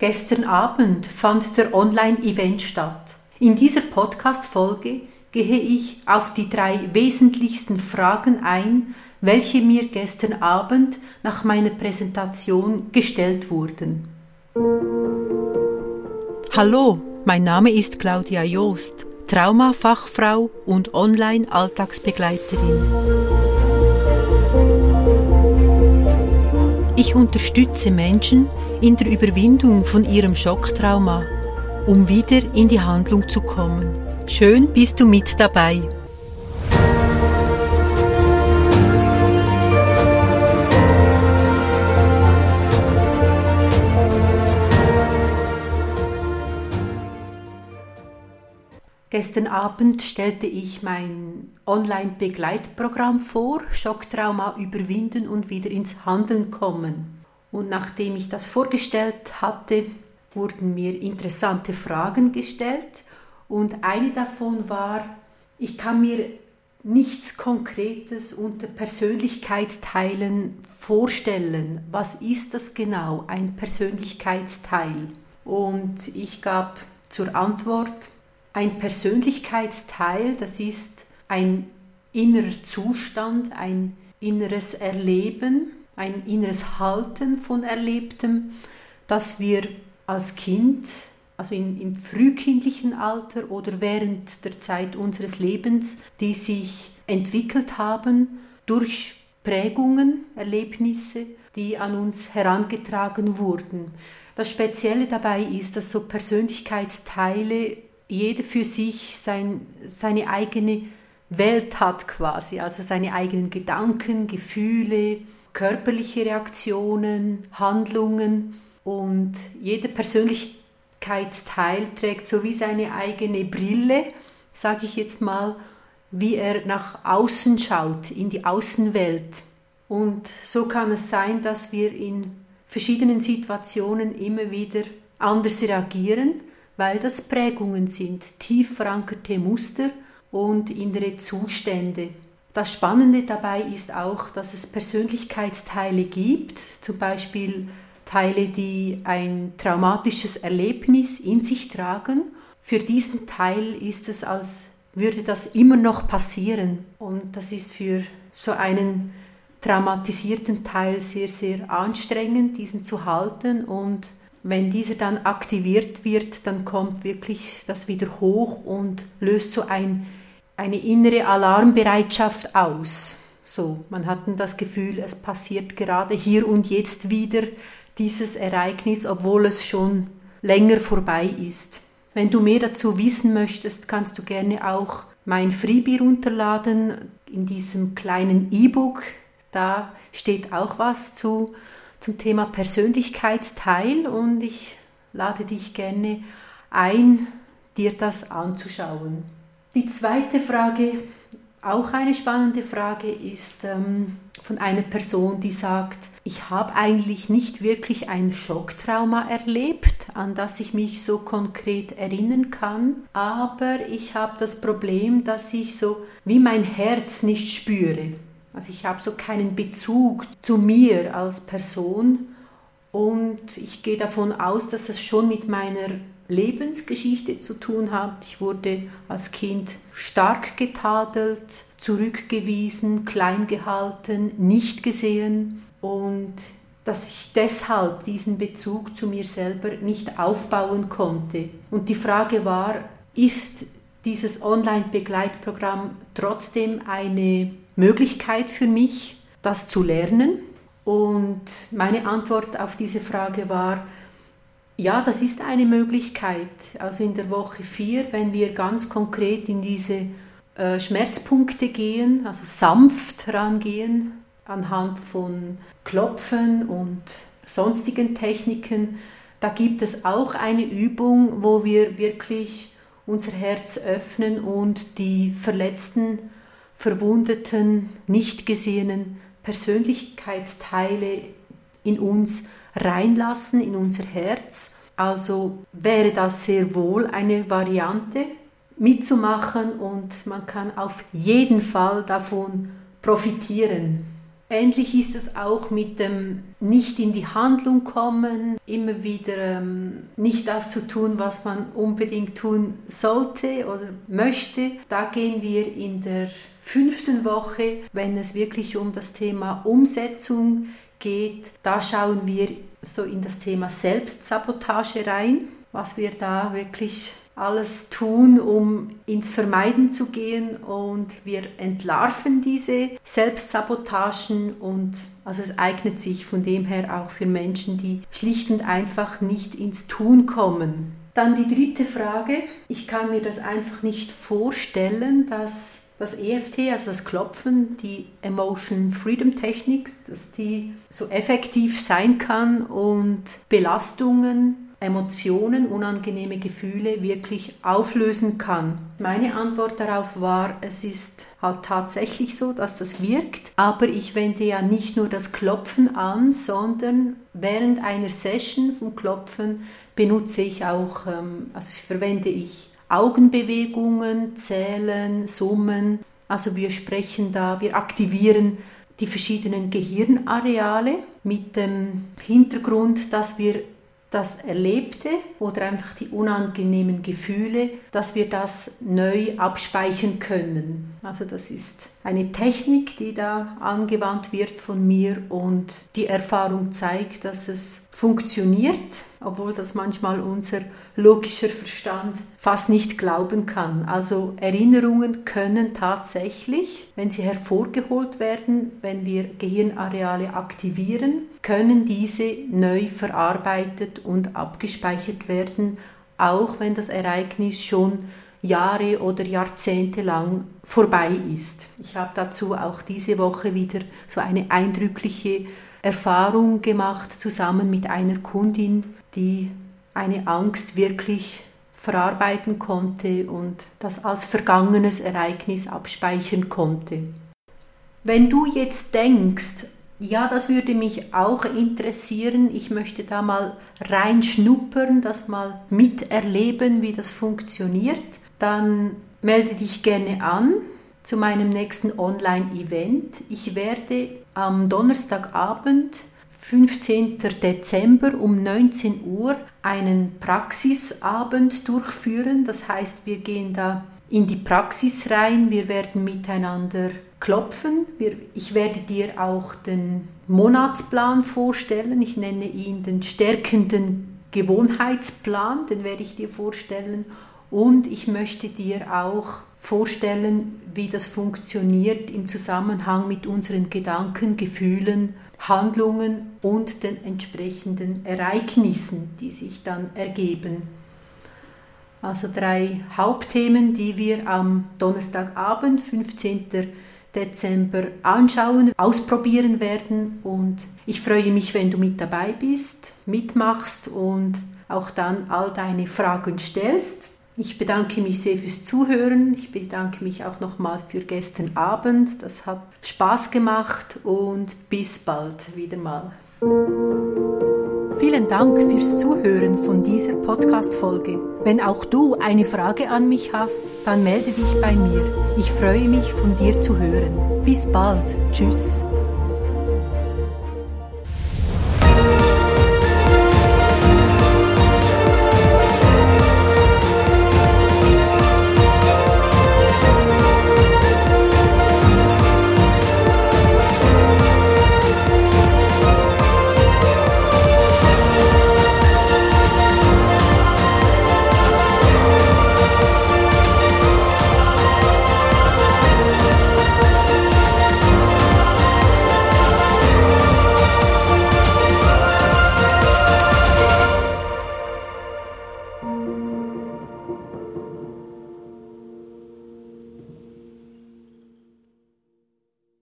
Gestern Abend fand der Online-Event statt. In dieser Podcast-Folge gehe ich auf die drei wesentlichsten Fragen ein, welche mir gestern Abend nach meiner Präsentation gestellt wurden. Hallo, mein Name ist Claudia Joost, Traumafachfrau und Online-Alltagsbegleiterin. Ich unterstütze Menschen, in der Überwindung von ihrem Schocktrauma, um wieder in die Handlung zu kommen. Schön bist du mit dabei. Gestern Abend stellte ich mein Online-Begleitprogramm vor, Schocktrauma überwinden und wieder ins Handeln kommen. Und nachdem ich das vorgestellt hatte, wurden mir interessante Fragen gestellt. Und eine davon war, ich kann mir nichts Konkretes unter Persönlichkeitsteilen vorstellen. Was ist das genau, ein Persönlichkeitsteil? Und ich gab zur Antwort, ein Persönlichkeitsteil, das ist ein innerer Zustand, ein inneres Erleben, ein inneres Halten von Erlebtem, das wir als Kind, also in, im frühkindlichen Alter oder während der Zeit unseres Lebens, die sich entwickelt haben durch Prägungen, Erlebnisse, die an uns herangetragen wurden. Das Spezielle dabei ist, dass so Persönlichkeitsteile jede für sich sein, seine eigene Welt hat quasi, also seine eigenen Gedanken, Gefühle, körperliche Reaktionen, Handlungen und jeder Persönlichkeitsteil trägt so wie seine eigene Brille, sage ich jetzt mal, wie er nach außen schaut, in die Außenwelt. Und so kann es sein, dass wir in verschiedenen Situationen immer wieder anders reagieren, weil das Prägungen sind, tief verankerte Muster und innere Zustände. Das Spannende dabei ist auch, dass es Persönlichkeitsteile gibt, zum Beispiel Teile, die ein traumatisches Erlebnis in sich tragen. Für diesen Teil ist es, als würde das immer noch passieren. Und das ist für so einen traumatisierten Teil sehr, sehr anstrengend, diesen zu halten. Und wenn dieser dann aktiviert wird, dann kommt wirklich das wieder hoch und löst so ein eine innere Alarmbereitschaft aus. So, man hat das Gefühl, es passiert gerade hier und jetzt wieder dieses Ereignis, obwohl es schon länger vorbei ist. Wenn du mehr dazu wissen möchtest, kannst du gerne auch mein Freebie runterladen in diesem kleinen E-Book. Da steht auch was zu, zum Thema Persönlichkeitsteil und ich lade dich gerne ein, dir das anzuschauen. Die zweite Frage, auch eine spannende Frage, ist ähm, von einer Person, die sagt, ich habe eigentlich nicht wirklich ein Schocktrauma erlebt, an das ich mich so konkret erinnern kann, aber ich habe das Problem, dass ich so wie mein Herz nicht spüre. Also ich habe so keinen Bezug zu mir als Person und ich gehe davon aus, dass es schon mit meiner Lebensgeschichte zu tun hat. Ich wurde als Kind stark getadelt, zurückgewiesen, klein gehalten, nicht gesehen und dass ich deshalb diesen Bezug zu mir selber nicht aufbauen konnte. Und die Frage war, ist dieses Online-Begleitprogramm trotzdem eine Möglichkeit für mich, das zu lernen? Und meine Antwort auf diese Frage war, ja, das ist eine Möglichkeit. Also in der Woche 4, wenn wir ganz konkret in diese äh, Schmerzpunkte gehen, also sanft rangehen, anhand von Klopfen und sonstigen Techniken, da gibt es auch eine Übung, wo wir wirklich unser Herz öffnen und die verletzten, verwundeten, nicht gesehenen Persönlichkeitsteile in uns reinlassen in unser Herz. Also wäre das sehr wohl eine Variante mitzumachen und man kann auf jeden Fall davon profitieren. Ähnlich ist es auch mit dem nicht in die Handlung kommen, immer wieder ähm, nicht das zu tun, was man unbedingt tun sollte oder möchte. Da gehen wir in der fünften Woche, wenn es wirklich um das Thema Umsetzung geht. Da schauen wir so in das Thema Selbstsabotage rein, was wir da wirklich alles tun, um ins Vermeiden zu gehen und wir entlarven diese Selbstsabotagen und also es eignet sich von dem her auch für Menschen, die schlicht und einfach nicht ins Tun kommen. Dann die dritte Frage. Ich kann mir das einfach nicht vorstellen, dass das EFT, also das Klopfen, die Emotion Freedom Techniques, dass die so effektiv sein kann und Belastungen Emotionen, unangenehme Gefühle wirklich auflösen kann. Meine Antwort darauf war, es ist halt tatsächlich so, dass das wirkt, aber ich wende ja nicht nur das Klopfen an, sondern während einer Session vom Klopfen benutze ich auch, ähm, also verwende ich Augenbewegungen, Zählen, Summen. Also wir sprechen da, wir aktivieren die verschiedenen Gehirnareale mit dem Hintergrund, dass wir das Erlebte oder einfach die unangenehmen Gefühle, dass wir das neu abspeichern können. Also das ist eine Technik, die da angewandt wird von mir und die Erfahrung zeigt, dass es funktioniert, obwohl das manchmal unser logischer Verstand fast nicht glauben kann. Also Erinnerungen können tatsächlich, wenn sie hervorgeholt werden, wenn wir Gehirnareale aktivieren, können diese neu verarbeitet und abgespeichert werden, auch wenn das Ereignis schon Jahre oder Jahrzehnte lang vorbei ist. Ich habe dazu auch diese Woche wieder so eine eindrückliche Erfahrung gemacht, zusammen mit einer Kundin, die eine Angst wirklich verarbeiten konnte und das als vergangenes Ereignis abspeichern konnte. Wenn du jetzt denkst, ja, das würde mich auch interessieren, ich möchte da mal reinschnuppern, das mal miterleben, wie das funktioniert, dann melde dich gerne an zu meinem nächsten Online-Event. Ich werde am Donnerstagabend, 15. Dezember um 19 Uhr einen Praxisabend durchführen. Das heißt, wir gehen da in die Praxis rein, wir werden miteinander klopfen. ich werde dir auch den Monatsplan vorstellen. Ich nenne ihn den stärkenden Gewohnheitsplan, den werde ich dir vorstellen. Und ich möchte dir auch vorstellen, wie das funktioniert im Zusammenhang mit unseren Gedanken, Gefühlen, Handlungen und den entsprechenden Ereignissen, die sich dann ergeben. Also drei Hauptthemen, die wir am Donnerstagabend, 15. Dezember anschauen, ausprobieren werden und ich freue mich, wenn du mit dabei bist, mitmachst und auch dann all deine Fragen stellst. Ich bedanke mich sehr fürs Zuhören. Ich bedanke mich auch nochmal für gestern Abend. Das hat Spaß gemacht und bis bald wieder mal. Vielen Dank fürs Zuhören von dieser Podcast-Folge. Wenn auch du eine Frage an mich hast, dann melde dich bei mir. Ich freue mich, von dir zu hören. Bis bald. Tschüss.